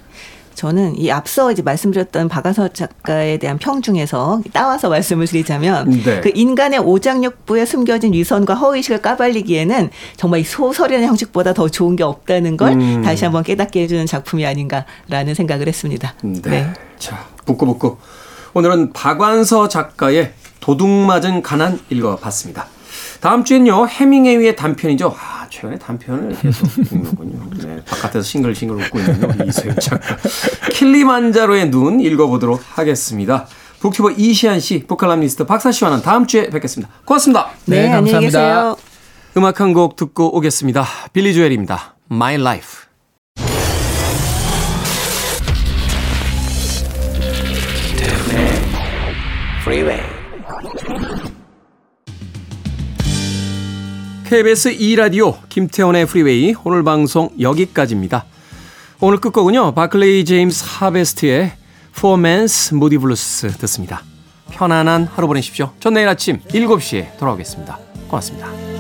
저는 이 앞서 이제 말씀드렸던 박아서 작가에 대한 평 중에서 따와서 말씀을 드리자면 네. 그 인간의 오장육부에 숨겨진 위선과 허의식을 까발리기에는 정말 이 소설이라는 형식보다 더 좋은 게 없다는 걸 음. 다시 한번 깨닫게 해주는 작품이 아닌가라는 생각을 했습니다. 네. 자, 북구북구. 오늘은 박완서 작가의 도둑맞은 가난 읽어봤습니다. 다음 주엔요, 해밍웨이의 단편이죠. 아, 최근에 단편을 계속 읽는군요. 네, 바깥에서 싱글싱글 웃고 있는 이소영 작가. 킬리만자로의 눈 읽어보도록 하겠습니다. 북튜버 이시안 씨, 북칼럼니스트 박사 씨와는 다음 주에 뵙겠습니다. 고맙습니다. 네, 네, 감사합니다. 계세요. 음악 한 곡 듣고 오겠습니다. 빌리 조엘입니다. My Life. Freeway. KBS 2라디오 김태훈의 프리웨이 오늘 방송 여기까지입니다. 오늘 끝곡은요. 바클레이 제임스 하베스트의 Poor Man's Moody Blues 듣습니다. 편안한 하루 보내십시오. 전 내일 아침 7시에 돌아오겠습니다. 고맙습니다.